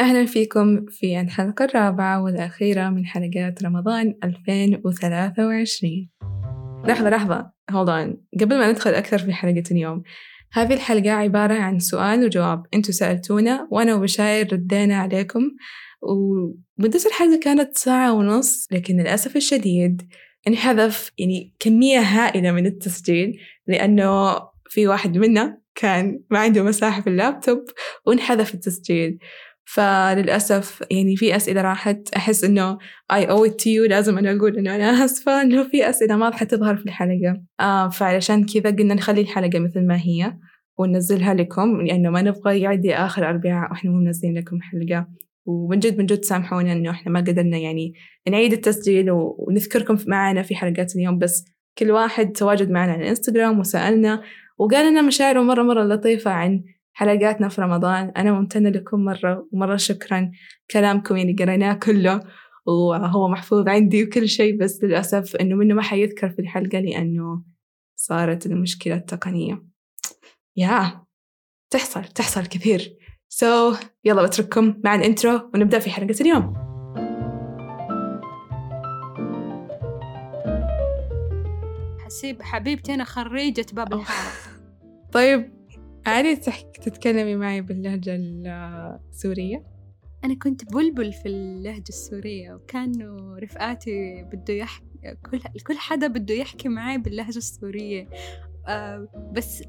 أهلا فيكم في الحلقة الرابعة والأخيرة من حلقات رمضان 2023 لحظة لحظة. Hold on. قبل ما ندخل أكثر في حلقة اليوم هذه الحلقة عبارة عن سؤال وجواب. أنتوا سألتونا وأنا وبشاير ردينا عليكم ومدة الحلقة كانت ساعة ونص لكن للأسف الشديد انحذف يعني كمية هائلة من التسجيل لأنه في واحد منا كان ما عنده مساحة في اللابتوب وانحذف التسجيل. فللأسف يعني في أسئلة راحت أحس إنه I owe it to you. لازم أنا أقول إنه أنا آسفة إنه في أسئلة ما راح تظهر في الحلقة. آه فعلشان كذا قلنا نخلي الحلقة مثل ما هي وننزلها لكم لأنه ما نبغى يعدي آخر أربعاء وإحنا مو منزلين لكم حلقة. ومن جد من جد سامحونا إنه إحنا ما قدرنا يعني نعيد التسجيل ونذكركم معنا في حلقات اليوم بس كل واحد تواجد معنا على الانستغرام وسألنا وقال لنا مشاعره مرة مرة لطيفة عن حلقاتنا في رمضان. أنا ممتنة لكم مرة ومرة شكرا. كلامكم يعني قريناه كله وهو محفوظ عندي وكل شيء بس للأسف إنه منه ما حيذكر في الحلقة لأنه صارت المشكلة التقنية. يا تحصل تحصل كثير. so so, يلا بترككم مع ال intro ونبدأ في حلقة اليوم. حسيب حبيبتي أنا خريجة باب الحارة طيب. عادي تحكي تتكلمي معي باللهجة السورية؟ أنا كنت بلبل في اللهجة السورية وكانوا رفقاتي بده يحكي كل كل حدا بده يحكي معي باللهجة السورية. آه بس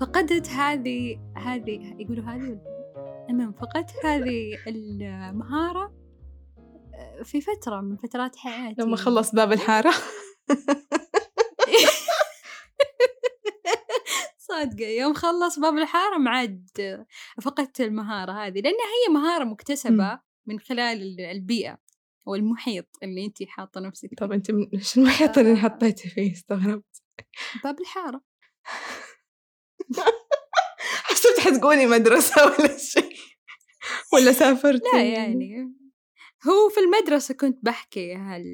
فقدت هذه هذه يقولوا هذه المهم فقدت هذه المهارة آه، في فترة من فترات حياتي. لما خلص باب الحارة. صادقة يوم خلص باب الحارة ما عاد فقدت المهارة هذه لأنها هي مهارة مكتسبة من خلال البيئة والمحيط اللي أنت حاطة نفسك طب أنت إيش المحيط اللي حطيتي فيه؟ استغربت. باب الحارة. حسبت حتقولي مدرسة ولا شيء. ولا سافرت لا يعني هو في المدرسة كنت بحكي هال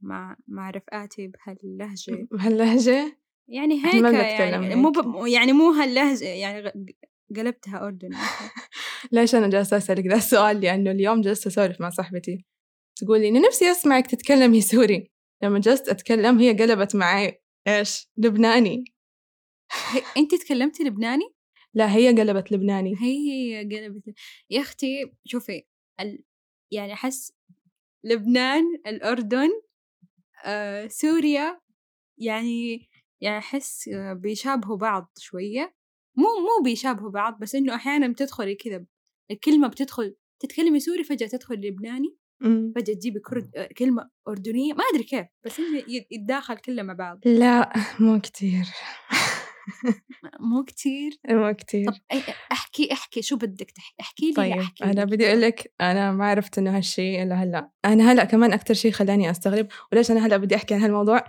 مع مع رفقاتي بهاللهجة. بهاللهجة؟ يعني هيك يعني مو ب... يعني مو هاللهجة يعني قلبتها أردني ليش أنا جالسة أسألك ذا السؤال؟ لأنه اليوم جلست أسولف مع صاحبتي. تقول لي إنه نفسي أسمعك تتكلمي سوري. لما جلست أتكلم هي قلبت معي إيش؟ لبناني. أنت تكلمتي لبناني؟ لا هي قلبت لبناني. هي قلبت يا أختي شوفي ال... يعني أحس لبنان الأردن آه، سوريا يعني يعني أحس بيشابهوا بعض شوية. مو مو بيشابهوا بعض بس إنه أحيانا بتدخلي كذا الكلمة بتدخل تتكلمي سوري فجأة تدخل لبناني إمم. فجأة تجيبي كرد كلمة أردنية ما أدري كيف بس إنه يتداخل كله مع بعض. لا مو كتير. مو كتير. مو كتير. طب أحكي أحكي شو بدك تحكي؟ احكي لي طيب احكي أنا بدي أقول لك أنا ما عرفت إنه هالشيء إلا هلأ. أنا هلأ كمان أكثر شيء خلاني أستغرب وليش أنا هلأ بدي أحكي عن هالموضوع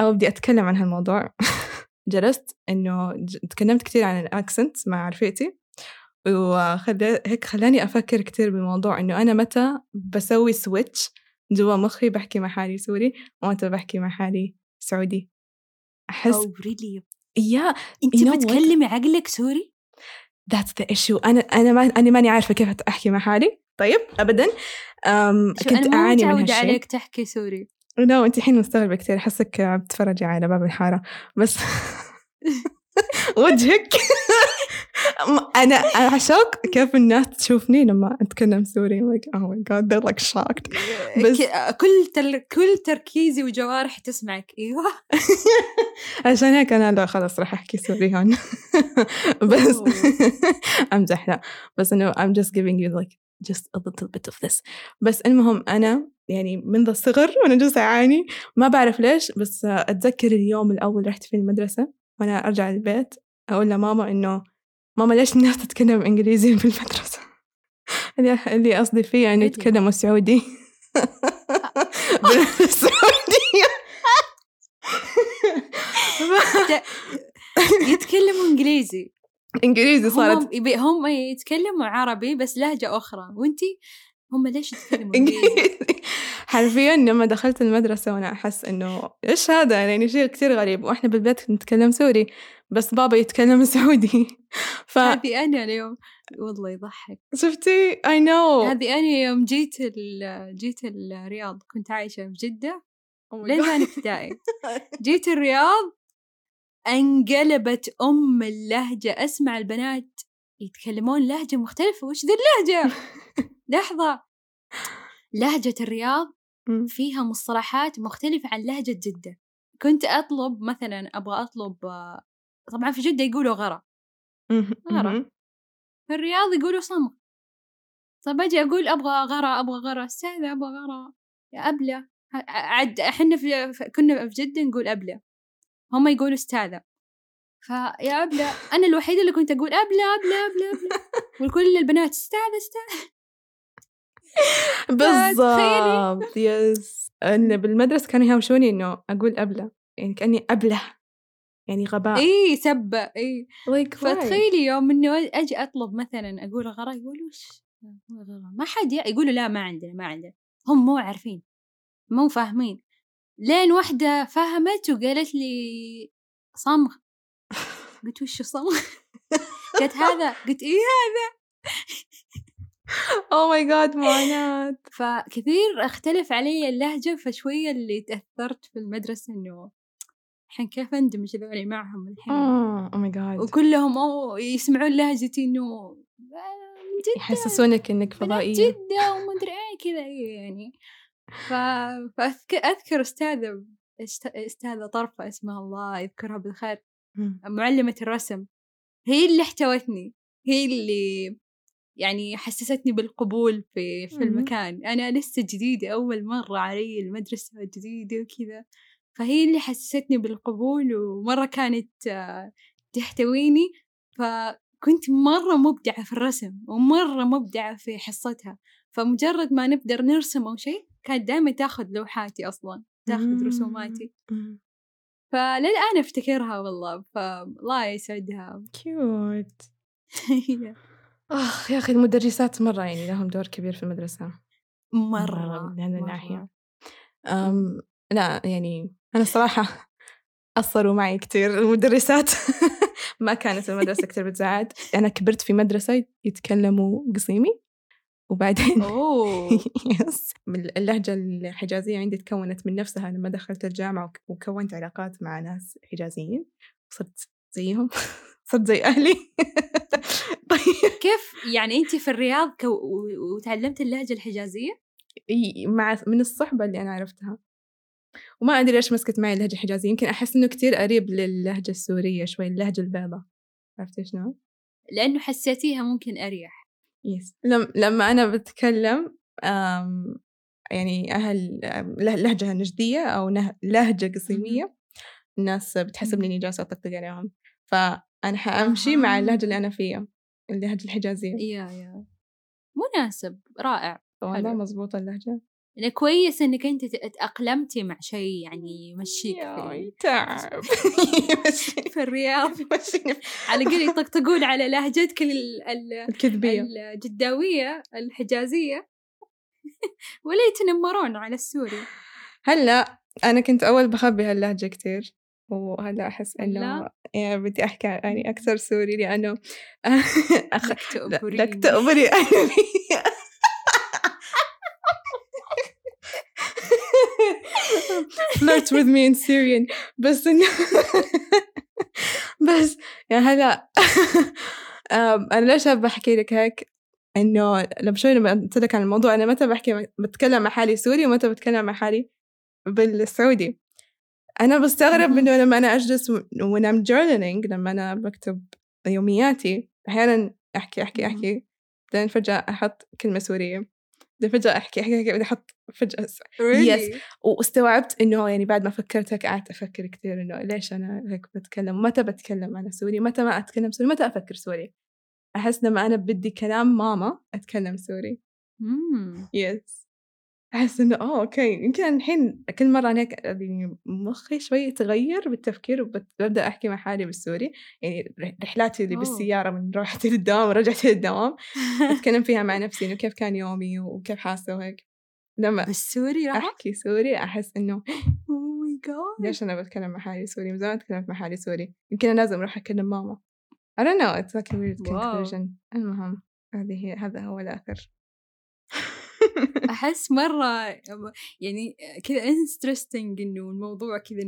أو بدي أتكلم عن هالموضوع؟ جلست إنه تكلمت كثير عن ال accent مع رفيقتي وخلي هيك خلاني أفكر كثير بالموضوع إنه أنا متى بسوي switch جوا مخي بحكي مع حالي سوري ومتى بحكي مع حالي سعودي. أحس oh, really? يا انت you know بتكلمي what? عقلك سوري؟ That's the issue. أنا أنا ما أنا ماني عارفة كيف أحكي مع حالي. طيب أبدا. أم كنت أنا أعاني من هالشيء. عليك تحكي سوري. لا أنت الحين مستغربة كثير. أحسك بتتفرجي على باب الحارة. بس وجهك. أنا شوك كيف الناس تشوفني لما أتكلم سوري. Like oh my god they're like shocked. بس كل تل... كل تركيزي وجوارح تسمعك. أيوه. عشان هيك أنا لا خلاص راح أحكي سوري هون. بس أمزح لا. بس إنه I'm just giving you like just a little bit of this. بس المهم أنا يعني منذ الصغر وأنا جالسه اعاني ما بعرف ليش بس أتذكر اليوم الأول رحت في المدرسة وأنا أرجع البيت أقول لماما إنه ماما ليش الناس تتكلم إنجليزي في المدرسة. اللي قصدي فيه يعني يتكلموا سعودي. بالسعودية يتكلموا إنجليزي. إنجليزي صارت. هم, هم يتكلموا عربي بس لهجة أخرى. وأنتي؟ هم ليش يتكلموا إنجليزي؟ حرفيا لما دخلت المدرسة وأنا أحس إنه إيش هذا؟ يعني شيء كتير غريب. وإحنا بالبيت نتكلم سوري بس بابا يتكلم سعودي. ف هذه أنا اليوم. والله يضحك. شفتي؟ I know. هذه أنا يوم جيت جيت الرياض. كنت عايشة في جدة. Oh لين ثاني ابتدائي. جيت الرياض انقلبت أم اللهجة. أسمع البنات يتكلمون لهجة مختلفة. وش ذي اللهجة؟ لحظة. لهجة الرياض فيها مصطلحات مختلفة عن لهجة جدة. كنت أطلب مثلا أبغى أطلب طبعا في جدة يقولوا غرا. غرا. في الرياض يقولوا صمغ. طب أجي أقول أبغى غرا أبغى غرا. استاذة أبغى غرا. يا أبلة. عد إحنا في كنا في جدة نقول أبلة. هم يقولوا استاذة. فيا أبلة أنا الوحيدة اللي كنت أقول أبلة أبلة أبلة أبلة. وكل البنات استاذة استاذة. بالضبط. يس إن بالمدرسة كانوا يهاوشوني إنه أقول أبلة. يعني كأني أبلة. يعني غباء. إي سبة. إي. Like فتخيلي يوم انه أجي أطلب مثلا أقول غرا يقولوا وش؟ ما حد يقولوا لا ما عندنا ما عندنا. هم مو عارفين. مو فاهمين. لين واحدة فهمت وقالت لي صمغ. قلت وش صمغ؟ قلت هذا. قلت إيه هذا. oh my god معاناة فكثير أختلف علي اللهجة فشوية اللي تأثرت في المدرسة إنه الحين كيف أندمج ذولي معهم الحين؟ اوه ماي جاد وكلهم أو يسمعون لهجتي إنه جدة يحسسونك إنك فضائية. جدة ومدري إيه كذا يعني. ف... فأذكر أستاذة أستاذة طرفة اسمها الله يذكرها بالخير معلمة الرسم. هي اللي احتوتني. هي اللي يعني حسستني بالقبول في في المكان. أنا لسه جديدة أول مرة علي المدرسة جديدة وكذا. فهي اللي حسستني بالقبول ومرة كانت تحتويني. فكنت مرة مبدعة في الرسم ومرة مبدعة في حصتها. فمجرد ما نقدر نرسم أو شيء كانت دائما تاخذ لوحاتي أصلا تاخذ رسوماتي. فللآن أفتكرها والله فالله يسعدها. كيوت آخ يا أخي المدرسات مرة يعني لهم دور كبير في المدرسة. مرة من هذه الناحية. أم لا يعني أنا الصراحة أثروا معي كتير المدرسات. ما كانت المدرسة كتير بتساعد أنا كبرت في مدرسة يتكلموا قصيمي وبعدين أوه! يس اللهجة الحجازية عندي تكونت من نفسها لما دخلت الجامعة وكونت علاقات مع ناس حجازيين. وصرت زيهم. صرت زي أهلي. طيب. كيف يعني أنت في الرياض كو... وتعلمت اللهجة الحجازية؟ إي مع من الصحبة اللي أنا عرفتها. وما أدري ليش مسكت معي اللهجة الحجازية. يمكن أحس إنه كتير قريب للهجة السورية شوي اللهجة البيضاء. عرفتي شلون؟ لأنه حسيتيها ممكن أريح. يس. لم لما أنا بتكلم يعني أهل لهجة نجدية أو لهجة قصيمية الناس بتحسبني إني جالسة أطقطق عليهم. فأنا حأمشي مع اللهجة اللي أنا فيها اللهجة الحجازية. يا يا. مناسب رائع والله مضبوطة اللهجة. يعني كويس إنك أنت تأقلمتي مع شيء يعني يمشيك في تعب. في الرياض. على قول يطقطقون على لهجتك الكذبية. الجداوية الحجازية. ولا يتنمرون على السوري. هلأ أنا كنت أول بخبي هاللهجة كتير. وهلا أحس إنه يعني بدي أحكي يعني أكثر سوري لأنه أخ... لك تأبري flirt with me in Syrian. بس إنه بس يا هلا. أنا ليش بحكي لك هيك؟ إنه لما شوي لما قلت لك عن الموضوع أنا متى بحكي بتكلم مع حالي سوري ومتى بتكلم مع حالي بالسعودي. أنا بستغرب إنه لما أنا أجلس when I'm journaling لما أنا بكتب يومياتي أحيانا أحكي أحكي أحكي بعدين فجأة أحط كلمة سورية بعدين فجأة أحكي أحكي أحكي بعدين أحط فجأة really? yes. واستوعبت إنه يعني بعد ما فكرت هيك قعدت أفكر كثير إنه ليش أنا هيك بتكلم؟ متى بتكلم أنا سوري؟ متى ما أتكلم سوري؟ متى أفكر سوري؟ أحس لما أنا بدي كلام ماما أتكلم سوري. yes أحس إنه آه okay. يمكن الحين كل مرة أنا هيك يعني مخي شوي يتغير بالتفكير وببدأ أحكي مع حالي بالسوري. يعني رحلاتي اللي بالسيارة من روحتي للدوام ورجعتي للدوام أتكلم فيها مع نفسي إنه كيف كان يومي وكيف حاسة وهيك. لما بالسوري راح؟ أحكي سوري أحس إنه oh my God ليش أنا بتكلم مع حالي سوري؟ من زمان تكلمت مع حالي سوري. يمكن أنا لازم أروح أكلم ماما. I don't know. It's like a weird conclusion. المهم هذه هي هذا هو الآخر. احس مرة يعني كذا انترستنج إنه الموضوع كذا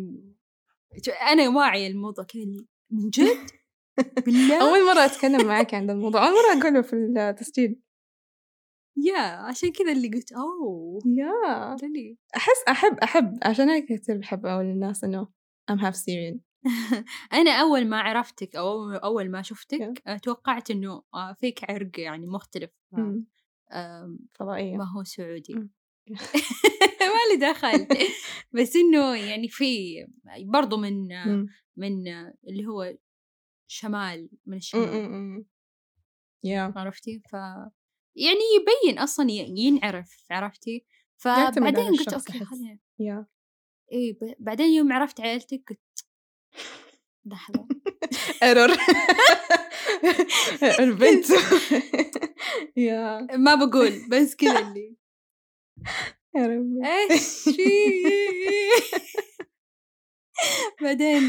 أنا واعية الموضوع كذا من جد؟ بالله؟ أول مرة أتكلم معك عن الموضوع أول مرة أقوله في التسجيل. يا عشان كذا اللي قلت أوه يا. أحس أحب أحب عشان هيك كثير بحب أقول للناس إنه I'm half Syrian. أنا أول ما عرفتك أو أول ما. شفتك توقعت إنه آه، فيك عرق يعني مختلف آه، فضائية ما هو سعودي. ما لي دخل بس إنه يعني في برضو من آه، مم. من اللي هو شمال من مم. الشمال. يا عرفتي ف يعني يبين أصلا ينعرف عرفتي فبعدين قلت أوكي. خلينا يا ب- بعدين يوم عرفت عيلتك قلت لحظة error. البنت. yeah. ما بقول بس كذا اللي. يا ربي. إيش؟ بعدين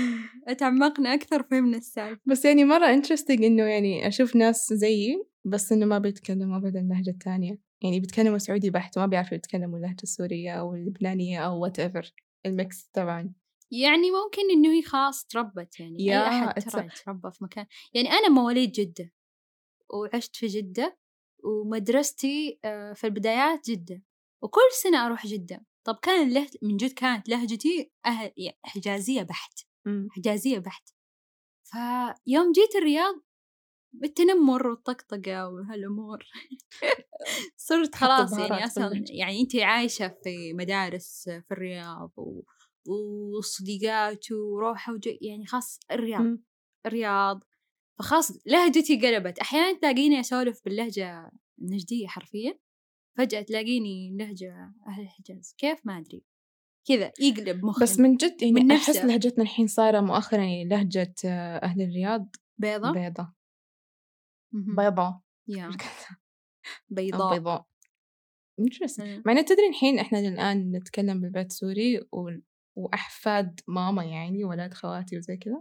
تعمقنا أكثر فهمنا السالفة. بس يعني مرة interesting إنه يعني أشوف ناس زيي بس إنه ما بيتكلموا ابدا اللهجة الثانية. يعني بيتكلموا سعودي بحت وما بيعرفوا يتكلموا اللهجة السورية أو اللبنانية أو whatever الميكس طبعا. يعني ممكن إنه هي خلاص تربت يعني أي يا أحد it's ترى يتربى في مكان يعني أنا مواليد جدة وعشت في جدة ومدرستي آه، في البدايات جدة وكل سنة أروح جدة طب كان اللهج من جد كانت لهجتي أهل يعني حجازية بحت مم. حجازية بحت فيوم جيت الرياض بالتنمر والطقطقة وهالأمور صرت خلاص يعني أصلا. يعني أنت عايشة في مدارس في الرياض و... وصديقات وروحة وجي يعني خاص الرياض. الرياض. فخلاص لهجتي قلبت. أحيانا تلاقيني أسولف باللهجة النجدية حرفيا فجأة تلاقيني لهجة أهل الحجاز. كيف؟ ما أدري. كذا يقلب مخي بس من جد يعني من أحس نفسه. لهجتنا الحين صايرة مؤخرا يعني لهجة أهل الرياض بيضة؟ بيضة. بيضة. بيضاء. بيضاء. Interesting. مم. مع انه تدري الحين إحنا الآن نتكلم بالبيت سوري. وأحفاد ماما يعني ولاد خواتي وزي كذا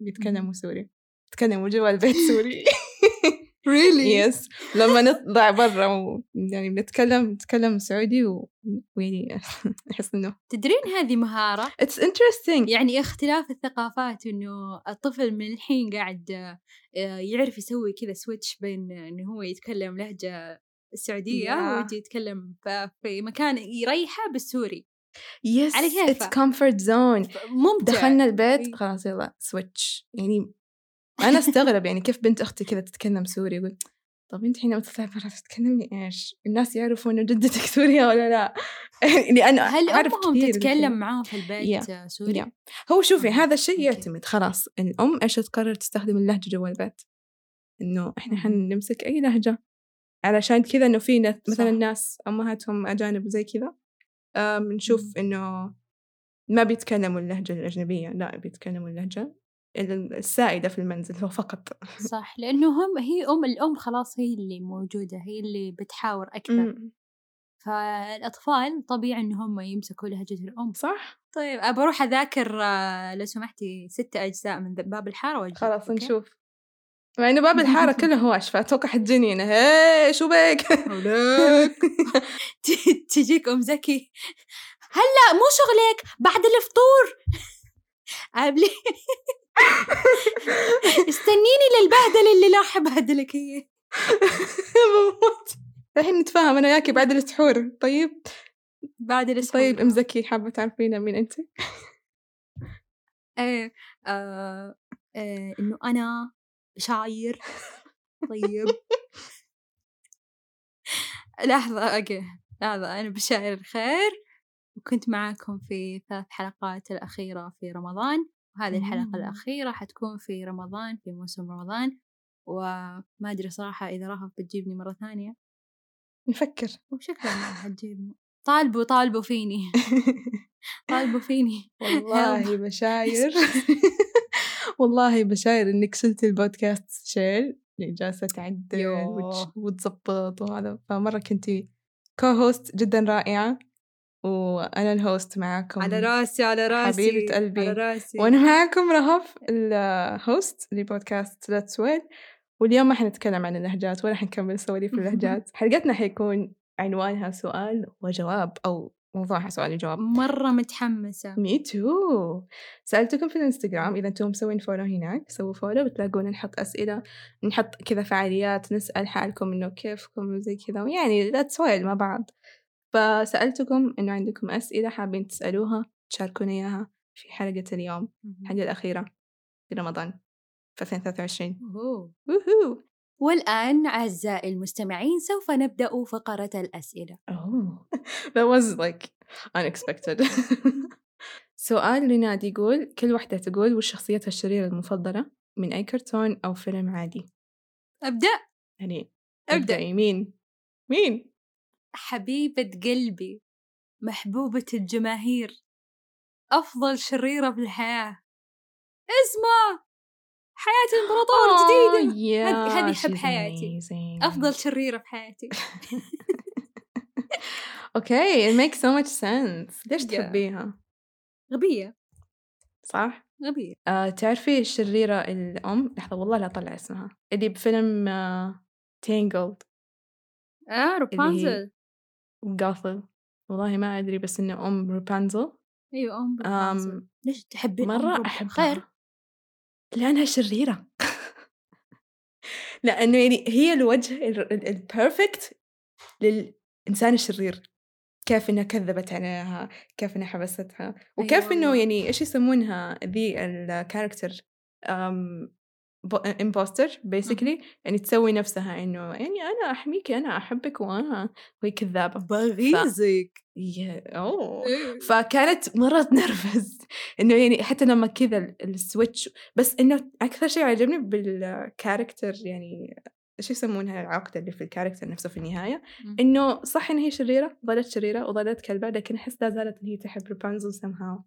بيتكلموا سوري يتكلموا جوا البيت سوري. Really? yes لما نطلع برا و... يعني بنتكلم نتكلم سعودي و... ويعني أحس إنه تدرين هذه مهارة؟ it's interesting. يعني اختلاف الثقافات إنه الطفل من الحين قاعد آه، يعرف يسوي كذا switch بين إنه هو يتكلم لهجة السعودية Yeah. ويجي يتكلم في مكان يريحه بالسوري. يس على it's كيفك. comfort zone ممتع دخلنا إيه. البيت خلاص يلا switch يعني أنا أستغرب يعني كيف بنت أختي كذا تتكلم سوري يقول طب أنت حين تطلعي برا تتكلمي إيش؟ الناس يعرفوا إنه جدتك سورية ولا لا؟ يعني أنا هل أمهم كثير تتكلم. معاهم في البيت yeah. سوري؟ yeah. هو شوفي آه، هذا الشيء. يعتمد خلاص الام إيش تقرر تستخدم اللهجة جوا البيت إنه إحنا. حنمسك أي لهجة علشان كذا إنه في مثلا. ناس أمهاتهم أجانب زي كذا آه، بنشوف مم. إنه ما بيتكلموا اللهجة الأجنبية لا بيتكلموا اللهجة السائدة في المنزل هو فقط صح لأنه هم هي أم الأم خلاص هي اللي موجودة هي اللي بتحاور أكثر مم. فالأطفال طبيعي إن هم يمسكوا لهجة الأم صح طيب أبى أروح أذاكر آه، لو سمحتي ستة أجزاء من باب الحارة خلاص أوكي؟ نشوف مع إنه باب الحارة كله هواش فأتوقع حتجيني أنا هي شو بك؟ تجيك أم زكي. هلا مو شغلك بعد الفطور. قبلي استنيني للبهدلة اللي راح أبهدلك هي. بموت الحين نتفاهم أنا وياكي بعد السحور. طيب؟ بعد الأسبوع طيب أم زكي حابة تعرفينا مين أنت؟ إيه آه آه إنه أنا شاير طيب. لحظة أوكي. لحظة أنا بشاير الخير. وكنت معاكم في ثلاث حلقات الأخيرة في رمضان. وهذه الحلقة. الأخيرة حتكون في رمضان في موسم رمضان. وما أدري صراحة إذا رهف بتجيبني مرة ثانية. نفكر وشكلها ما حتجيبني طالبوا طالبوا فيني. طالبوا فيني. والله بشاير والله بشاير إنك شلتي البودكاست share. اللي جالسة تعدل وتظبط وهذا. فمرة كنتي co-host جدا رائعة وأنا ال host معاكم على رأسي على رأسي حبيبة قلبي. على رأسي. وأنا معاكم رهف ال host لبودكاست لا تسويل واليوم ما حنتكلم عن اللهجات ولا حنكمل سواليف اللهجات حلقتنا حيكون عنوانها سؤال وجواب أو موضوعها سؤال وجواب مرة متحمسة. me too سألتكم في الإنستغرام إذا أنتم مسوين follow هناك سووا follow بتلاقونا نحط أسئلة نحط كذا فعاليات نسأل حالكم إنه كيفكم وزي كذا ويعني لا تسويل مع بعض. فسألتكم إنه عندكم أسئلة حابين تسألوها تشاركونا إياها في حلقة اليوم الحلقة الأخيرة في رمضان في 2023 oh. والآن أعزائي المستمعين سوف نبدأ فقرة الأسئلة Oh, that was like unexpected. سؤال ريناد يقول كل واحدة تقول وش شخصيتها الشريرة المفضلة من أي كرتون أو فيلم عادي أبدأ يعني أبدأ. مين؟ مين؟ حبيبة قلبي محبوبة الجماهير أفضل شريرة بالحياة اسمع حياة الإمبراطور جديدة yeah, هذه حب حياتي. amazing. أفضل شريرة في حياتي Okay, it makes so much sense. ليش Yeah. تحبيها؟ غبية صح؟ غبية آه، تعرفي الشريرة الأم؟ لحظة والله لا أطلع اسمها اللي بفيلم آه، Tangled آه روبانزل و Gothel والله ما أدري بس إنه أم روبانزل أيوة أم روبانزل ليش تحبين مرة أحبها خير لأنها شريرة لأنه يعني هي الوجه ال perfect للإنسان الشرير كيف إنها كذبت عليها كيف إنها حبستها وكيف أيوة إنه والله. يعني إيش يسمونها ذي ال character imposter basically يعني تسوي نفسها إنه يعني أنا أحميكي أنا أحبك وأنا وهي كذابة. بغيظك يا- oh. إيه. فكانت مرة تنرفز إنه يعني حتى لما كذا ال- ال switch بس إنه أكثر شيء عجبني بال character يعني إيش يسمونها العقدة اللي في ال character نفسه في النهاية؟ مم. إنه صح إن هي شريرة ظلت شريرة وظلت كلبة لكن أحس لا زالت إن هي تحب رابنزل somehow.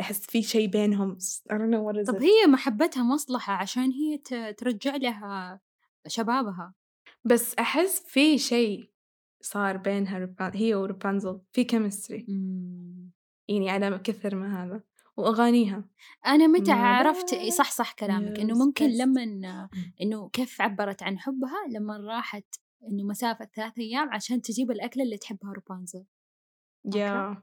أحس في شيء بينهم. I don't know what is طب it. هي محبتها مصلحة عشان هي ترجع لها شبابها. بس أحس في شيء صار بينها رابان- هي ورابنزل. في chemistry يعني على كثر ما هذا. وأغانيها. أنا متى عرفت صح صح كلامك إنه ممكن لما إنه كيف عبرت عن حبها لما راحت إنه مسافة ثلاث أيام عشان تجيب الأكلة اللي تحبها روبانزل يا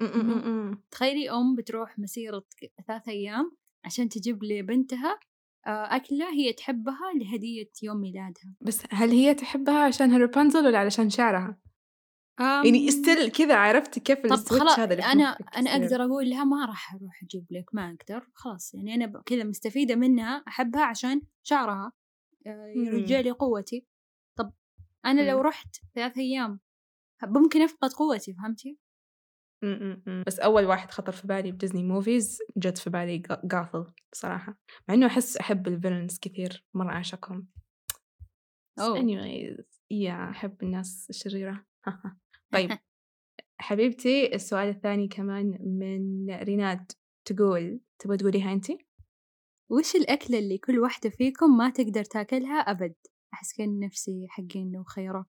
م- م- م- م. تخيلي أم بتروح مسيرة ثلاث أيام عشان تجيب لبنتها آه، أكلة هي تحبها لهدية يوم ميلادها بس هل هي تحبها عشانها رابنزل ولا علشان شعرها؟ يعني استل كذا عرفت كيف طب خلاص هذا اللي أنا يصير. أقدر أقول لها ما راح أروح أجيب لك ما أقدر خلاص يعني أنا ب- كذا مستفيدة منها أحبها عشان شعرها آه، يرجع. لي قوتي طب أنا لو. رحت ثلاث أيام ممكن أفقد قوتي فهمتي؟ م- م-. بس أول واحد خطر في بالي ب Disney movies جت في بالي Gothel صراحة مع إنه أحس أحب ال villains كثير مرة أعشقهم بس oh. anyways yeah أحب الناس الشريرة طيب حبيبتي السؤال الثاني كمان من ريناد تقول تبغى تقوليها أنت؟ وش الأكلة اللي كل واحدة فيكم ما تقدر تاكلها أبد؟ أحس كأن نفسي حقين لو خيره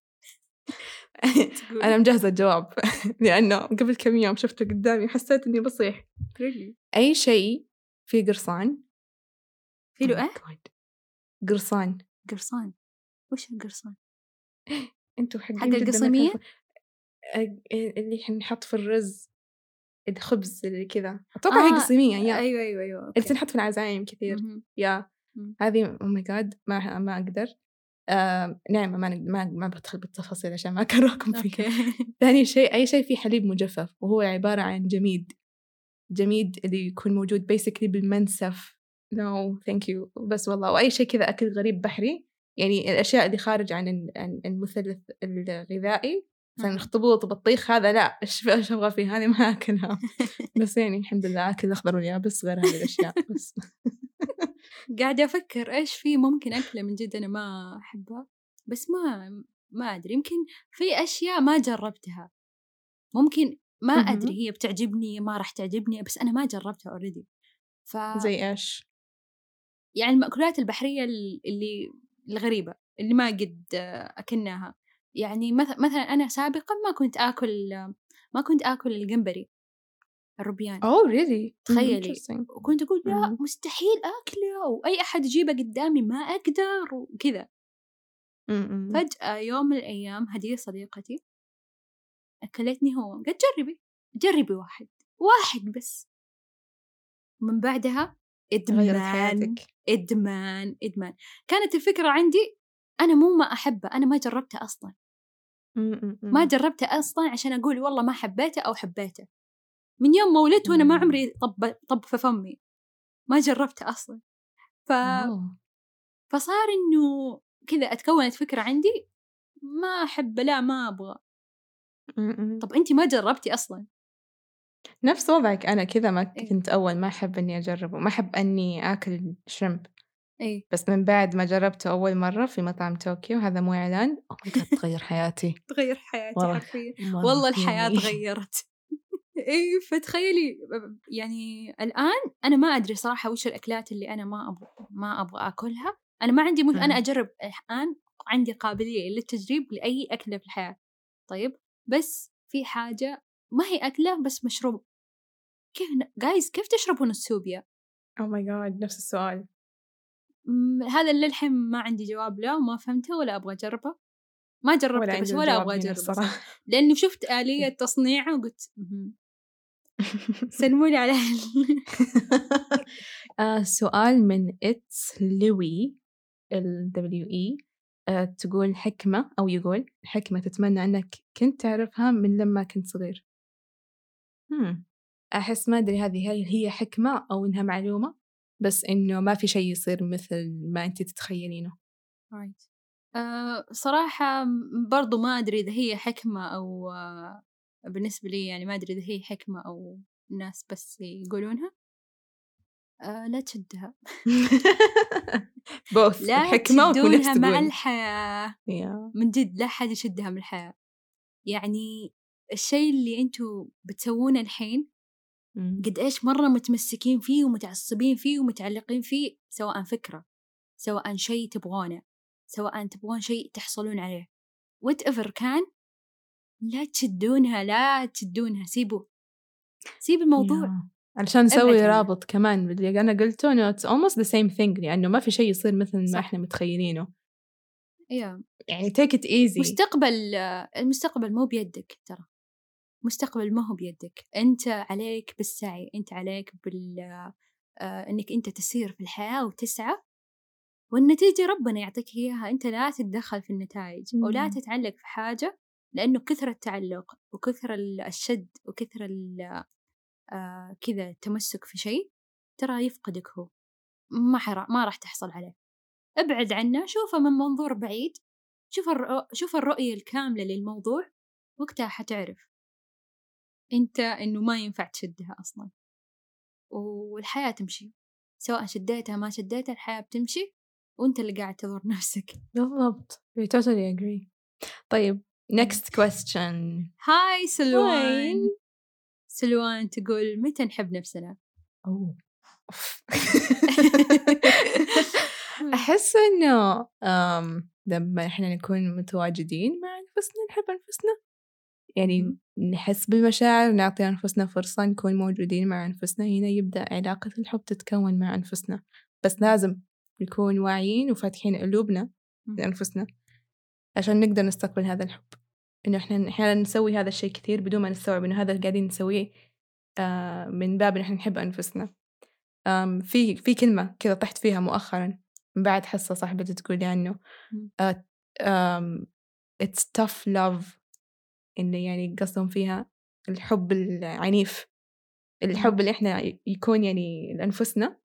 تقول. أنا مجهزة الجواب لأنه قبل كم يوم شفته قدامي وحسيت إني بصيح أي شيء فيه قرصان في له Oh إيه؟ God. قرصان قرصان وش القرصان؟ أنتوا حقين حق القصيمية؟ اللي حنحط في الرز الخبز اللي كذا أتوقع هي آه، قصيمية yeah أيوه أيوه أيوه اللي. تنحط في العزايم كثير. yeah. هذه oh my God ما ما أقدر آه نعم ما ما ما بدخل بالتفاصيل عشان ما أكرهكم okay. ثاني شيء أي شيء فيه حليب مجفف وهو عبارة عن جميد جميد اللي يكون موجود basically بالمنسف. no thank you بس والله وأي شيء كذا أكل غريب بحري يعني الأشياء اللي خارج عن ال- عن المثلث الغذائي مثلا مم. اخطبوط بطيخ هذا لا إيش أبغى فيه؟ هذه ما أكلها. بس يعني الحمد لله أكل الاخضر واليابس غير هذه الأشياء بس. قاعدة أفكر إيش في ممكن أكلة من جد أنا ما أحبها بس ما ما أدري يمكن في أشياء ما جربتها ممكن ما مهم. أدري هي بتعجبني ما راح تعجبني بس أنا ما جربتها أوريدي ف زي إيش؟ يعني المأكولات البحرية ال- اللي الغريبة اللي ما قد أكلناها يعني مث- مثلا أنا سابقا ما كنت آكل ما كنت آكل الجمبري الروبيان Oh really? Mm, تخيلي. وكنت أقول لا مم. مستحيل أكله وأي أحد يجيبه قدامي ما أقدر وكذا. فجأة يوم من الأيام هدية صديقتي أكلتني هو قالت جربي جربي واحد واحد بس من بعدها إدمان إدمان إدمان كانت الفكرة عندي أنا مو ما أحبه أنا ما جربته أصلا. ما جربته أصلا عشان أقول والله ما حبيته أو حبيته من يوم ما ولدت وأنا ما. عمري طب طب في فمي. ما جربته أصلا. ف... فصار إنه كذا أتكونت فكرة عندي ما أحب لا ما أبغى. م-م. طب أنت ما جربتي أصلا؟ نفس وضعك أنا كذا ما إيه. كنت أول ما أحب إني أجربه. ما أحب إني آكل شرمب إيه. بس من بعد ما جربته أول مرة في مطعم طوكيو هذا مو إعلان. تغير حياتي. تغير حياتي والله. حرفيا. والله الحياة. تغيرت. إي فتخيلي يعني الآن أنا ما أدري صراحة وش الأكلات اللي أنا ما أبغى ما أبغى آكلها. أنا ما عندي مش... أنا مم. أجرب الآن عندي قابلية للتجريب لأي أكلة في الحياة. طيب بس في حاجة ما هي أكلة بس مشروب. كيف guys كيف تشربون السوبيا؟ oh my God نفس السؤال. هذا للحين ما عندي جواب له وما فهمته ولا أبغى أجربه. ما ولا جربته عندي بس ولا الصراحة. صراحة. لأنه شفت آلية تصنيعه وقلت مهم. سلمولي على آه، سؤال من its لوي ال دبليو اي آه، تقول حكمة أو يقول حكمة تتمنى أنك كنت تعرفها من لما كنت صغير hmm. أحس ما أدري هذه هل هي حكمة أو إنها معلومة بس إنه ما في شيء يصير مثل ما أنت تتخيلينه right. آه صراحة برضو ما أدري إذا هي حكمة أو آه بالنسبة لي يعني ما أدري إذا هي حكمة أو الناس بس يقولونها آه لا تشدها. both لا الحكمة تشدونها مع الحياة. Yeah. من جد لا حد يشدها من الحياة. يعني الشيء اللي أنتوا بتسوونه الحين مم. قد إيش مرة متمسكين فيه ومتعصبين فيه ومتعلقين فيه سواء فكرة سواء شيء تبغونه سواء تبغون شيء تحصلون عليه. whatever كان لا تشدونها لا تشدونها سيبوا سيب الموضوع Yeah. علشان نسوي. رابط كمان باللي أنا قلته إنه it's almost the same thing لأنه ما في شيء يصير مثل ما صح. إحنا متخيلينه yeah. يعني take it easy مستقبل المستقبل مو بيدك ترى مستقبل ما هو بيدك أنت عليك بالسعي أنت عليك بال آه، إنك أنت تسير في الحياة وتسعى والنتيجة ربنا يعطيك إياها أنت لا تتدخل في النتائج ولا. تتعلق في حاجة لأنه كثر التعلق وكثر ال- الشد وكثر آه، كذا التمسك في شيء ترى يفقدك هو. ما حرا ما راح تحصل عليه. ابعد عنه شوفه من منظور بعيد. شوف الرؤ... شوف الرؤية الكاملة للموضوع وقتها حتعرف. أنت إنه ما ينفع تشدها أصلا. والحياة تمشي. سواء شديتها ما شديتها الحياة بتمشي وأنت اللي قاعد تضر نفسك. بالضبط. We totally agree. طيب next question هاي سلوان Hi. سلوان تقول متى نحب نفسنا أوه. أحس إنه لما إحنا نكون متواجدين مع أنفسنا نحب أنفسنا يعني. نحس بالمشاعر نعطي أنفسنا فرصة نكون موجودين مع أنفسنا هنا يبدأ علاقة الحب تتكون مع أنفسنا بس لازم نكون واعيين وفاتحين قلوبنا. لأنفسنا عشان نقدر نستقبل هذا الحب. إنه إحنا أحيانا نسوي هذا الشيء كثير بدون ما نستوعب إنه هذا اللي قاعدين نسويه آه، من باب إن إحنا نحب أنفسنا. في في كلمة كذا طحت فيها مؤخرا من بعد حصة صاحبتي تقول لي عنه. آه، it's tough love. اللي يعني قصدهم فيها الحب العنيف. الحب اللي إحنا يكون يعني لأنفسنا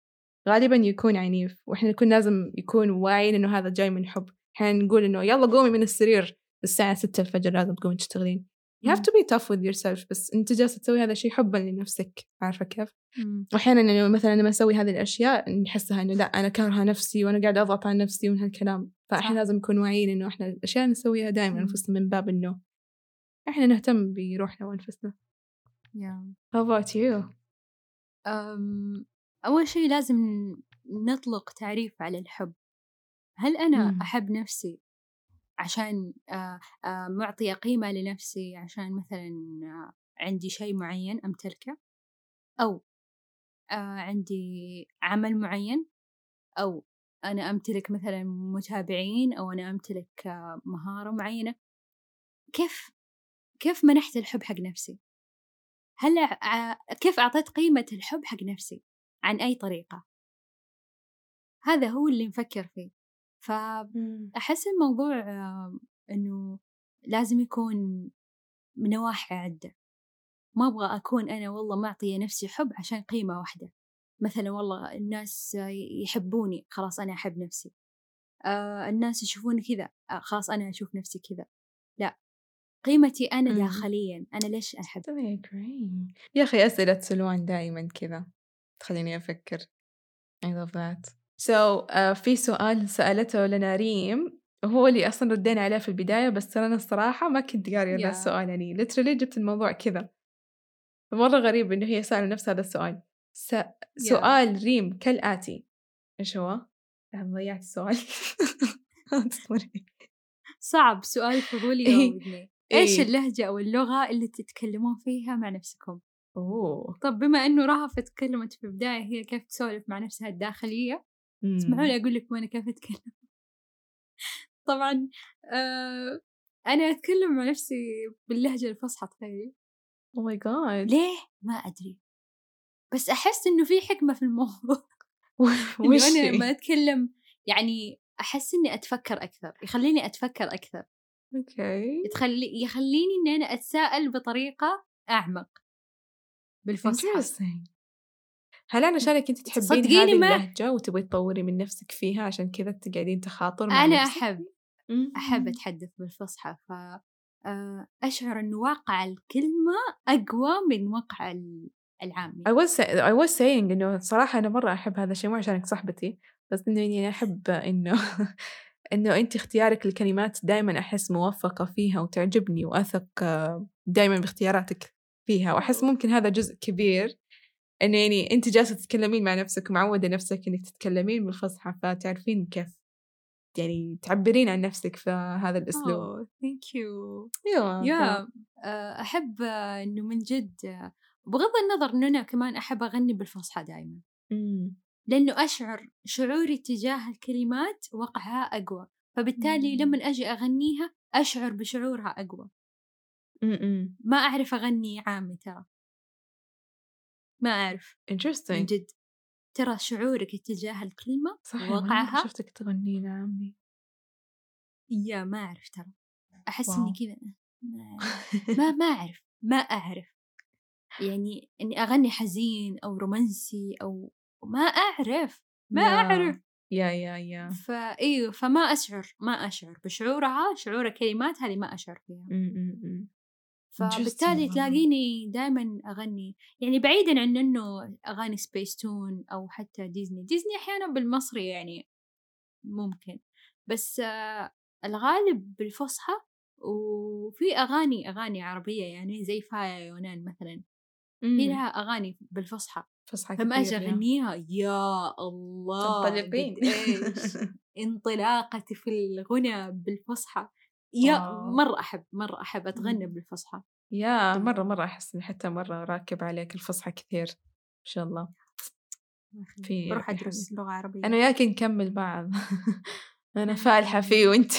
غالبا يكون عنيف وإحنا نكون لازم يكون واعيين إنه هذا جاي من حب. إحنا نقول إنه يلا قومي من السرير الساعة ستة الفجر لازم تقومي تشتغلين you have to be tough with yourself بس أنت جالسة تسوي هذا الشيء حبا لنفسك عارفة كيف؟ واحيانا إنه مثلا لما أسوي هذه الأشياء نحسها إنه لا أنا كارهه نفسي وأنا قاعدة أضغط على نفسي من هالكلام فإحنا. لازم نكون واعيين إنه إحنا الأشياء نسويها دائما. أنفسنا من باب إنه إحنا نهتم بروحنا وأنفسنا Yeah. how about you أم، أول شيء لازم نطلق تعريف على الحب هل أنا مم. أحب نفسي عشان آه، آه، معطية قيمة لنفسي عشان مثلا آه، عندي شيء معين أمتلكه؟ أو عندي عمل معين؟ أو أنا أمتلك مثلا متابعين أو أنا أمتلك مهارة معينة؟ كيف كيف منحت الحب حق نفسي؟ هل كيف أعطيت قيمة الحب حق نفسي عن أي طريقة؟ هذا هو اللي نفكر فيه. فأحس الموضوع إنه لازم يكون من نواحي عدة. ما أبغى أكون أنا والله معطية نفسي حب عشان قيمة واحدة. مثلا والله الناس يحبوني خلاص أنا أحب نفسي. آه الناس يشوفوني كذا آه خلاص أنا أشوف نفسي كذا. لا قيمتي أنا داخليا أنا ليش أحب؟ يا أخي أسئلة سلوان دائما كذا تخليني أفكر. I love that so uh, في سؤال سألته لنا ريم وهو اللي أصلا ردينا عليه في البداية بس أنا الصراحة ما كنت قارية yeah. السؤال يعني literally جبت الموضوع كذا مرة غريب إنه هي سألة نفس هذا السؤال س... yeah. سؤال ريم كالآتي إيش هو؟ ضيعت السؤال صعب سؤال فضولي إيه. إيش إيه؟ اللهجة أو اللغة اللي تتكلمون فيها مع نفسكم؟ أوه طب بما إنه رهف تكلمت في البداية هي كيف تسولف مع نفسها الداخلية اسمحوا لي أقول لكم أنا كيف أتكلم. طبعا آه أنا أتكلم مع نفسي باللهجة الفصحى تخيلي oh my God ليه؟ ما أدري. بس أحس إنه في حكمة في الموضوع. وش أنا لما أتكلم يعني أحس إني أتفكر أكثر يخليني أتفكر أكثر. okay. تخلي يخليني إني أنا أتساءل بطريقة أعمق. بالفصحى. هل أنا عشانك أنت تحبين هذه ما... اللهجة؟ وتبغي تطوري من نفسك فيها عشان كذا تقعدين تخاطر مع أنا نفسك؟ أحب أحب أتحدث بالفصحى ف آه، أشعر انه واقع الكلمة أقوى من وقع العامي. I was I was saying إنه صراحة أنا مرة أحب هذا الشيء مو عشانك صاحبتي بس إنه يعني أحب إنه إنه أنت اختيارك للكلمات دائما أحس موفقة فيها وتعجبني وأثق دائما باختياراتك فيها وأحس ممكن هذا جزء كبير إنه يعني أنت جالسة تتكلمين مع نفسك ومعودة نفسك إنك تتكلمين بالفصحى فتعرفين كيف يعني تعبرين عن نفسك في هذا الأسلوب. ثانك يو. يا أحب إنه من جد بغض النظر إنه أنا كمان أحب أغني بالفصحى دائما. لأنه أشعر شعوري تجاه الكلمات وقعها أقوى. فبالتالي لما أجي أغنيها أشعر بشعورها أقوى. ما أعرف أغني عامي ترى. ما أعرف. Interesting. من جد. ترى شعورك تجاه الكلمة صحيح وقعها شفتك تغنين عامي يا ما أعرف ترى. أحس إني كذا ما ما أعرف ما أعرف. يعني إني أغني حزين أو رومانسي أو ما أعرف ما. أعرف. يا يا يا. فايوه فما أشعر ما أشعر. بشعورها شعور الكلمات هذه ما أشعر فيها. فبالتالي تلاقيني دائما أغني يعني بعيدا عن إنه أغاني سبيس تون أو حتى ديزني ديزني أحيانا بالمصري يعني ممكن بس آه الغالب بالفصحى وفي أغاني أغاني عربية يعني زي فايا يونان مثلا. في لها أغاني بالفصحى. فصحى لما أجي أغنيها يا الله تنطلقين. إيش انطلاقتي في الغنى بالفصحى. يا واو. مرة أحب مرة أحب أتغنى بالفصحى. يا مرة مرة أحس إني حتى مرة راكب عليك الفصحى كثير إن شاء الله. في بروح أدرس لغة عربية. أنا وياك نكمل بعض. أنا فالحة فيه وأنت.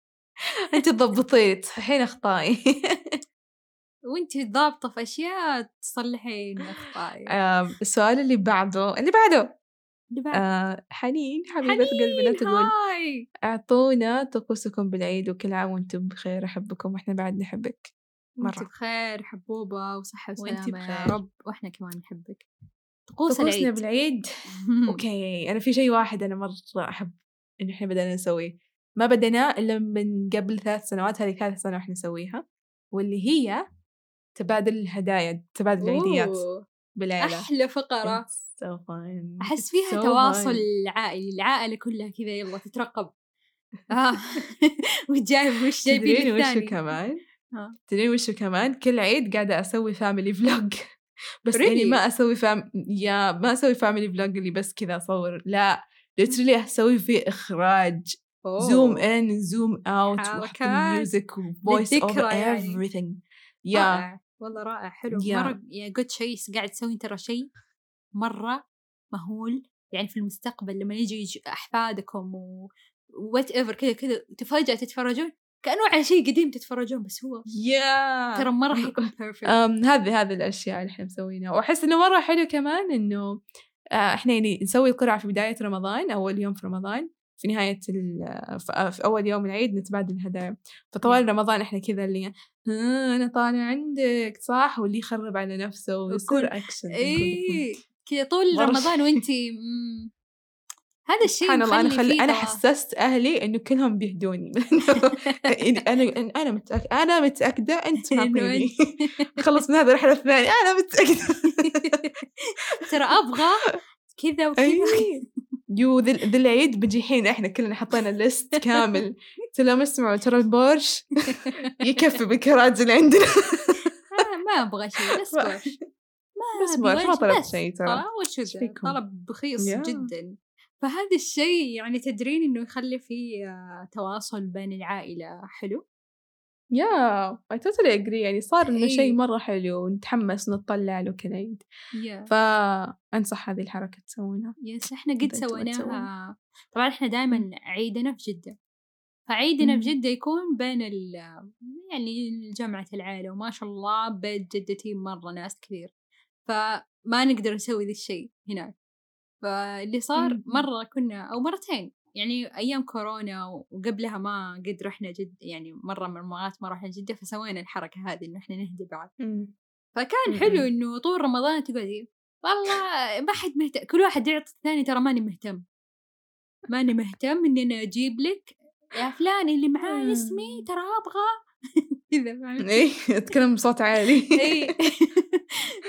أنت تضبطين تصححين أخطائي. وانت ضابطة في أشياء تصلحين أخطائي آه السؤال اللي بعده اللي بعده. آه حنين حبيبة قلبنا تقول. هاي. أعطونا طقوسكم بالعيد وكل عام وأنتم بخير أحبكم وإحنا بعد نحبك. مرة. وانت بخير حبوبة وصحة وسلامة يا رب وإحنا كمان نحبك. طقوس العيد. بالعيد؟ أوكي أنا في شيء واحد أنا مرة أحب إنه إحنا بدأنا نسويه. ما بدأنا إلا من قبل ثلاث سنوات هذه ثالث سنة وإحنا نسويها واللي هي تبادل الهدايا تبادل العيديات. بالعيلة. أحلى فقرة. So fun. أحس فيها so تواصل fun. عائلي العائلة كلها كذا يلا تترقب. آه. وجايب وش جايبين الثاني. وش كمان تدرين وش كمان؟ كل عيد قاعدة أسوي family vlog بس really? يعني ما أسوي fam يا ما أسوي family vlog اللي بس كذا أصور. لا. literally أسوي فيه إخراج. zoom in zoom out وحط ال music و voice over يعني. everything. yeah والله رائع حلو. yeah. مرة يا قد شيء قاعد تسوي ترى شيء مرة مهول يعني في المستقبل لما يجي أحفادكم و whatever كذا كذا تفاجأ تتفرجون كأنه على شيء قديم تتفرجون بس هو yeah! ترى مرة حيكون perfect هذه هذه الأشياء اللي إحنا مسوينها. وأحس إنه مرة حلو كمان إنه آه، إحنا يعني نسوي القرعة في بداية رمضان أول يوم في رمضان. في نهاية ال- في في أول يوم العيد نتبادل الهدايا فطوال رمضان إحنا كذا اللي أنا طالع عندك صح؟ واللي يخرب على نفسه ويصير أكشن اي كذا طول رمضان مم. هذا الشيء سبحان الله أنا مخلي خل... فيه أنا توا- حسست أهلي إنه كلهم بيهدوني. أنا أنا متأكدة أنا متأكدة أنت إنه معطيني خلص من هذا الرحلة الثانية أنا متأكدة. ترى أبغى كذا وكذا. يو ذي العيد بجي حين إحنا كلنا حطينا ليست كامل. ترى لما اسمعوا ترى البورش يكفي بالكراج اللي عندنا. آه، ما أبغى شيء بس بورش. ما بس بورش ما طلبت شيء ترى. وش؟ طلب رخيص يا. جدا. فهذا الشيء يعني تدرين إنه يخلي فيه آه، تواصل بين العائلة. حلو. يا اي توتالي اجري يعني صار إنه. شيء مرة حلو ونتحمس ونطلع له كل عيد يا فأنصح هذه الحركة تسوونها يس إحنا قد سويناها. طبعا إحنا دائما عيدنا في جدة. فعيدنا. في جدة يكون بين ال يعني جامعة العائلة وما شاء الله بيت جدتي مرة ناس كثير. فما نقدر نسوي ذا الشيء هناك. فاللي صار. مرة كنا أو مرتين يعني أيام كورونا وقبلها ما قد رحنا جد يعني مرة من المرات ما رحنا جدة فسوينا الحركة هذه إنه إحنا نهدي بعض فكان. حلو إنه طول رمضان تقعدي والله ما حد مهتم كل واحد يعطي الثاني ترى ماني مهتم ماني مهتم إني أنا أجيب لك يا فلان اللي معاي مم. اسمي ترى أبغى كذا؟ إيه أتكلم بصوت عالي اي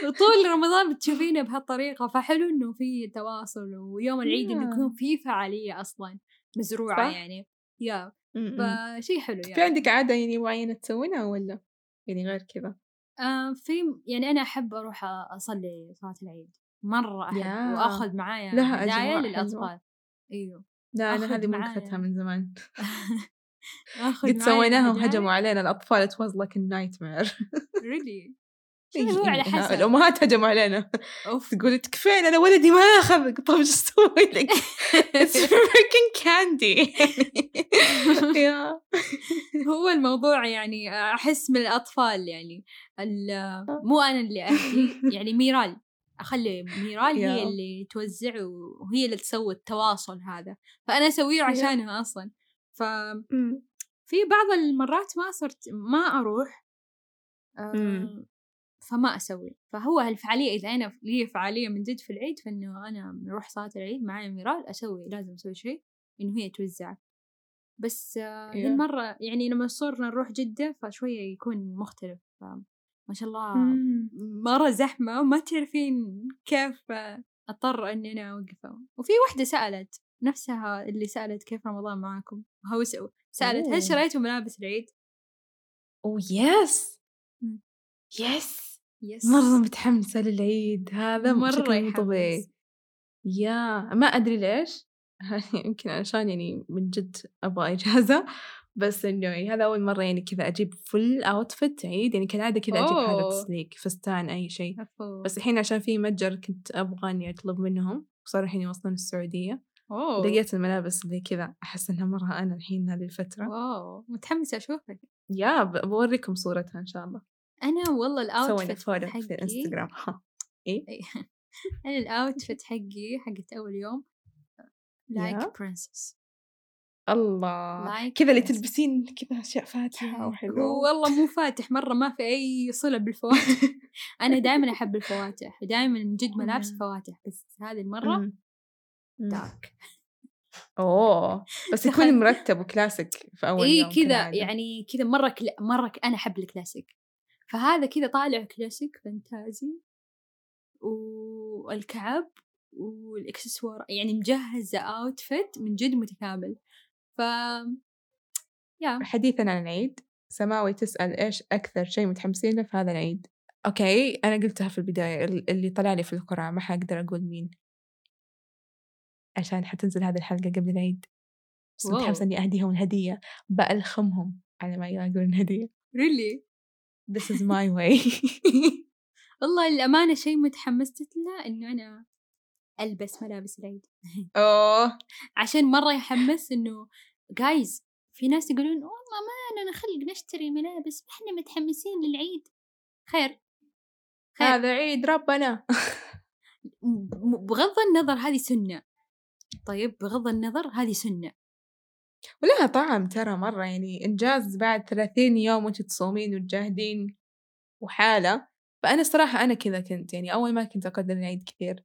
وطول رمضان بتشوفينه بهالطريقة فحلو إنه في تواصل ويوم العيد انه Yeah. يكون في فعالية أصلا مزروعة صح. يعني يا. فشي حلو يعني في عندك عادة يعني معينة تسوينها ولا يعني غير كذا؟ آه في يعني أنا أحب أروح أصلي صلاة العيد مرة أحب. وأخذ معايا لها هدايا للأطفال أيوه لا أخذ هذه. موقفتها من زمان قد سويناها. وهجموا علينا it was like a nightmare. Really شنو هو على حسب؟ الأمهات هجموا علينا أوف. تقول تكفين أنا ولدي ما أخذ. طيب إيش أسوي لك؟ Candy. يا. هو الموضوع يعني أحس من الأطفال يعني ال- مو أنا اللي أهدي يعني ميرال. أخلي ميرال هي. اللي توزع وهي اللي تسوي التواصل هذا. فأنا أسويه عشانها أصلا ففي بعض المرات ما صرت ما أروح آه، مم. فما أسوي فهو هالفعالية إذا أنا لي فعالية من جد في العيد فإنه أنا نروح صلاة العيد معايا ميرال أسوي لازم أسوي شيء إنه هي توزع بس آه، Yeah. يعني لما صرنا نروح جدة فشوية يكون مختلف ف- ما شاء الله. مرة زحمة وما تعرفين كيف أضطر إني أنا أوقفه وفي وحدة سألت نفسها اللي سألت كيف رمضان معاكم هو سألت أوه. هل شريتوا ملابس العيد؟ أوه yes. yes yes مرة متحمسة للعيد هذا مرة طبيعي يحمس. يا ما أدري ليش يمكن عشان يعني من جد أبغى إجازة بس إنه يعني هذا أول مرة يعني كذا أجيب فل أوتفيت عيد يعني كالعادة كذا أجيب حاجة أوه. تسليك فستان أي شيء. بس الحين عشان في متجر كنت أبغى إني أطلب منهم صاروا الحين يوصلون السعودية أوه لقيت الملابس اللي كذا أحس إنها مرة أنا الحين هذه الفترة واو متحمسة أشوفك يا بوريكم صورتها إن شاء الله أنا والله الأوتفيت حقي في الانستغرام ها إي. أنا ال outfit حقي حقت أول يوم like yeah. princess الله كذا اللي. تلبسين كذا أشياء فاتحة وحلوة والله مو فاتح مرة ما في أي صلة بالفواتح أنا دائما أحب الفواتح دائما من جد ملابس مم. فواتح بس هذه المرة مم. مم. dark أوه بس يكون. مرتب وكلاسيك في أول اي يوم كذا. يعني كذا مرة كلا مرة ك- أنا أحب الكلاسيك فهذا كذا طالع classic fantasy والكعب والإكسسوار يعني مجهزة outfit من جد متكامل. ف yeah حديثا عن العيد سماوي تسأل إيش أكثر شيء متحمسين له في هذا العيد. okay أنا قلتها في البداية ال- اللي طلع لي في القرعة ما حقدر أقول مين. عشان حتنزل هذه الحلقة قبل العيد. بس متحمسة. إني أهديهم الهدية بألخمهم على ما يلاقون الهدية. ريلي This is my way. والله الأمانة شيء متحمست له إنه أنا ألبس ملابس العيد. أوه. عشان مرة يحمس إنه جايز في ناس يقولون والله ما لنا خلق نشتري ملابس إحنا متحمسين للعيد. خير. خير. هذا عيد ربنا. بغض النظر هذه سنة. طيب بغض النظر هذه سنة. ولها طعم ترى مرة يعني إنجاز بعد ثلاثين يوم وأنت تصومين وتجاهدين وحالة. فأنا الصراحة أنا كذا كنت يعني أول ما كنت أقدر العيد كثير.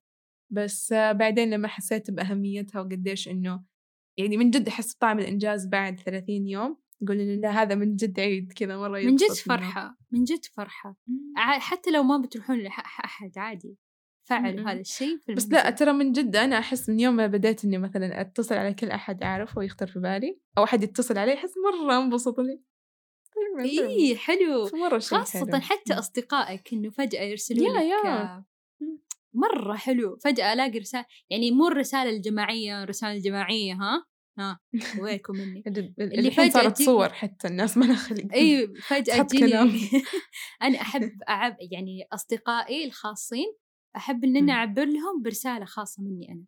بس بعدين لما حسيت بأهميتها وقديش إنه يعني من جد أحس بطعم الإنجاز بعد ثلاثين يوم أقول إنه لا هذا من جد عيد كذا مرة من جد فرحة من جد فرحة. حتى لو ما بتروحون لأحد عادي. فعلوا م-م. هذا الشيء في بس. لا ترى من جد أنا أحس من يوم ما بديت إني مثلا أتصل على كل أحد أعرفه ويخطر في بالي أو أحد يتصل علي أحس مرة انبسط لي طيب، إيه حلو مرة شيء خاصة حلو. حتى مم. أصدقائك إنه فجأة يرسلوا يا- لك يا. آه، مرة حلو فجأة ألاقي رسالة يعني مو الرسالة الجماعية الرسالة الجماعية ها ها وينكم مني اللي فجأة صارت تجيك- صور حتى الناس ما لها خلق اي فجأة كلام. أنا أحب أعب يعني أصدقائي الخاصين أحب إن مم. أنا أعبر لهم برسالة خاصة مني أنا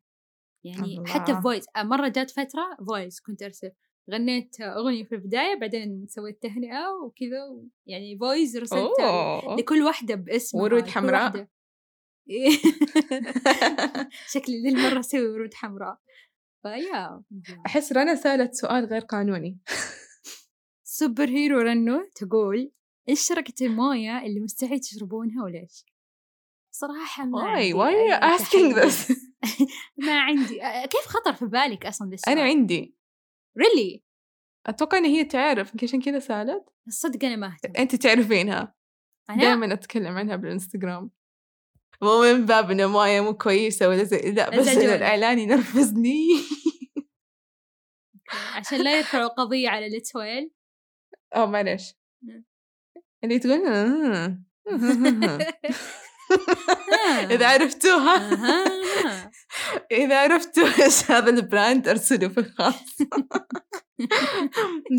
يعني الله. حتى في voice مرة جات فترة voice كنت أرسل غنيت أغنية في البداية بعدين سويت تهنئة وكذا يعني voice أوه. لكل واحدة باسمها ورود حمراء؟ إيه. شكلي ذي المرة أسوي ورود حمراء ف yeah أحس رنا سألت سؤال غير قانوني super hero رنو تقول إيش شركة الموية اللي مستحيل تشربونها وليش؟ صراحة ما why you asking this? ما عندي. كيف خطر في بالك أصلا ذا؟ أنا عندي. really أتوقع إن هي تعرف يمكن عشان كذا سألت. الصدق أنا ما أهتم. أنت تعرفينها. أنا؟ دائما أتكلم عنها بالإنستغرام. مو من باب إنه موية مو كويسة ولا زي لا بس. الإعلان ينرفزني. عشان لا يرفعوا قضية على ليتسويل أو معلش نعم. اللي تقول آه. إذا آه. عرفتوها أها. إذا عرفتوا إيش هذا ال brand أرسلوا في الخاص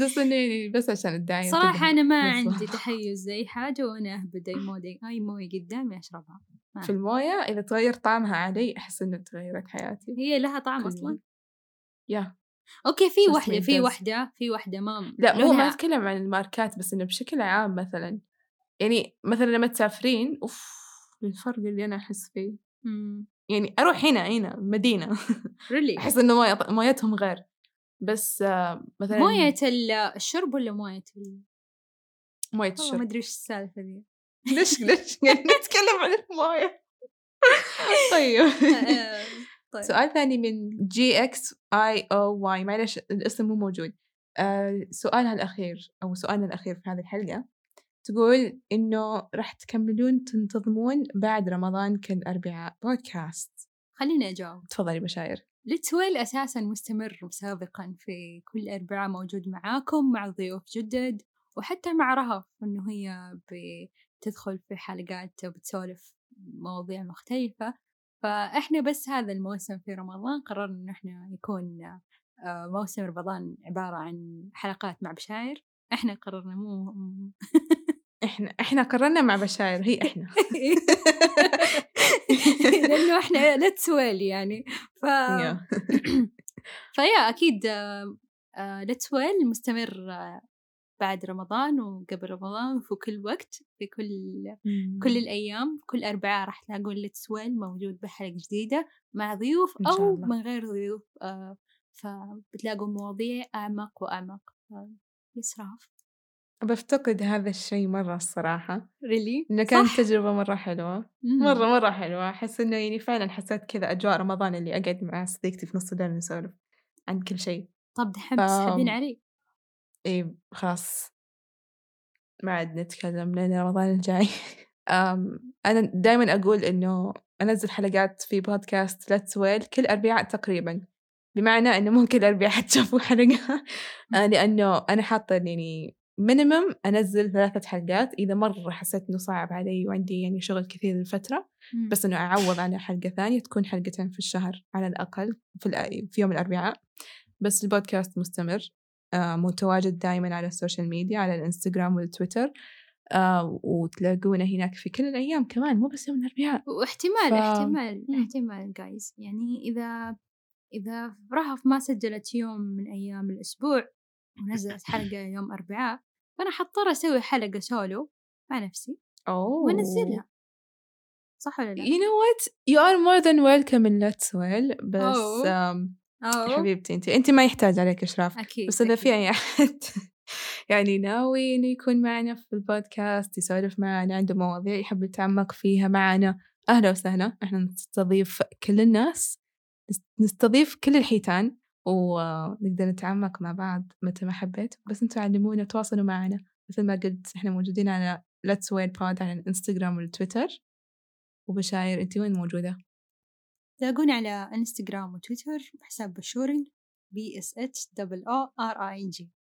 بس يعني بس عشان الدعاية صراحة كده. أنا ما. عندي تحيز زي حاجة وأنا أهبد أي موية أي موية قدامي أشربها في الموية إذا تغير طعمها علي أحس إنه تغيرت حياتي هي لها طعم أصلا yeah okay في وحدة في. وحدة في وحدة ما لا مو ما أتكلم عن الماركات بس إنه بشكل عام مثلا يعني مثلا لما تسافرين الفرق اللي أنا أحس فيه. مم. يعني أروح هنا هنا مدينة. really أحس إنه مويتهم غير. بس آه، مثلا موية ال- الشرب ولا موية ال... موية والله ما الشرب. أدري إيش السالفة ذي ليش ليش؟ يعني نتكلم عن الموية طيب. آه، طيب. سؤال ثاني من جي إكس اي أو واي معلش الاسم مو موجود. آه سؤالها الأخير أو سؤالنا الأخير في هذه الحلقة. تقول إنه راح تكملون تنتظمون بعد رمضان كل أربعاء بودكاست خليني أجاوب. تفضلي بشاير. Let's Well أساسا مستمر سابقا في كل اربعاء موجود معاكم مع ضيوف جدد وحتى مع رهف إنه هي بتدخل في حلقات وبتسولف مواضيع مختلفة. فإحنا بس هذا الموسم في رمضان قررنا إنه إحنا يكون آه، موسم رمضان عبارة عن حلقات مع بشاير. إحنا قررنا مو إحنا إحنا قررنا مع بشاير هي إحنا لأنه إحنا Let's Well يعني ف يا. فيا أكيد Let's Well مستمر آه، بعد رمضان وقبل رمضان وفي كل وقت في كل كل الأيام كل اربعاء راح تلاقون ليتس ويل موجود بحلقة جديدة مع ضيوف أو. من غير ضيوف آه، فبتلاقوا مواضيع أعمق وأعمق آه، يسراف بفتقد هذا الشيء مرة الصراحة. ريلي إنه كانت تجربة مرة حلوة. مرة مرة حلوة. أحس إنه يعني فعلا حسيت كذا أجواء رمضان اللي أقعد مع صديقتي في نص الليل نسولف عن كل شيء. طب دحين تسحبين آم. علي إيه خلاص. ما عاد نتكلم لين رمضان الجاي. أنا دائما أقول إنه أنزل حلقات في بودكاست Let's Well كل أربعاء تقريبا. بمعنى إنه مو كل أربعاء حتشوفوا حلقة. آه، لأنه أنا حاطة يعني minimum أنزل ثلاثة حلقات إذا مرة حسيت إنه صعب علي وعندي يعني شغل كثير الفترة مم. بس إنه أعوض على حلقة ثانية تكون حلقتين في الشهر على الأقل في, في يوم الأربعاء بس البودكاست مستمر آه متواجد دائما على السوشيال ميديا على الإنستغرام والتويتر آه وتلاقونا هناك في كل الأيام كمان مو بس يوم الأربعاء واحتمال ف- احتمال مم. احتمال جايز يعني إذا إذا رهف ما سجلت يوم من أيام الأسبوع ونزلت حلقة يوم أربعاء فأنا حضطر أسوي حلقة سولو مع نفسي أوه وأنزلها صح ولا لا؟ You know what? You are more than welcome in Let's Well بس أوه. أوه حبيبتي انت انت ما يحتاج عليك إشراف أكيد بس أكيد. في أي أحد يعني ناوي إنه يكون معنا في البودكاست يسولف معنا عنده مواضيع يحب يتعمق فيها معنا أهلا وسهلا إحنا نستضيف كل الناس نست- نستضيف كل الحيتان ونقدر نتعمق مع بعض متى ما حبيت بس أنتوا علمونا تواصلوا معنا. مثل ما قلت إحنا موجودين على Let's Wait Pod على الانستغرام والتويتر وبشاير انت وين موجودة؟ تلاقوني على انستغرام وتويتر بحساب بشورين B S H double O R A N G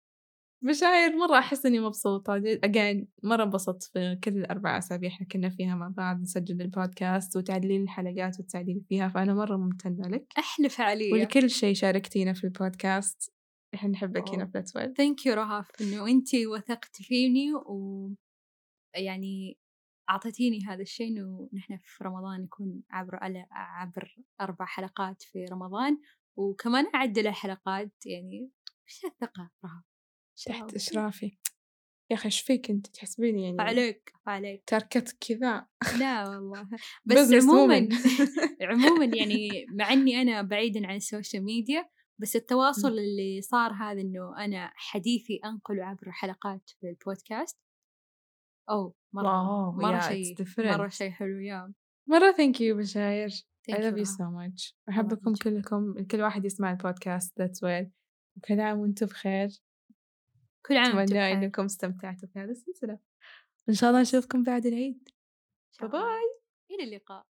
بشاير مرة أحس إني مبسوطة. أجين مرة انبسطت في كل الأربع أسابيع إحنا كنا فيها مع بعض نسجل البودكاست وتعدلين الحلقات وتساعدين فيها فأنا مرة ممتنة لك. أحلى فعالية ولكل شيء شاركتينا في البودكاست. إحنا نحبك هنا. في Well thank you رهف إنه أنت وثقت فيني و يعني أعطيتيني هذا الشيء إنه نحن في رمضان نكون عبر على عبر أربع حلقات في رمضان. وكمان اعدل الحلقات يعني وش الثقة رهف تحت. إشرافي. يا أخي إيش فيك أنت؟ تحسبيني يعني عليك عليك تركتك كذا. لا والله. بس عموما. عموما يعني مع إني أنا بعيدا عن السوشيال ميديا بس التواصل اللي صار هذا إنه أنا حديثي أنقله عبر حلقات في البودكاست أو مرة واو مرة yeah, شيء. مرة شيء حلو يا مرة thank you بشاير. Thank I love you so much. أحبكم. كلكم كل واحد يسمع البودكاست Let's Well. وكل عام وأنتم بخير. كل عام أتمنى. إنكم استمتعتوا في هذه السلسلة. إن شاء الله نشوفكم بعد العيد. باي إلى اللقاء.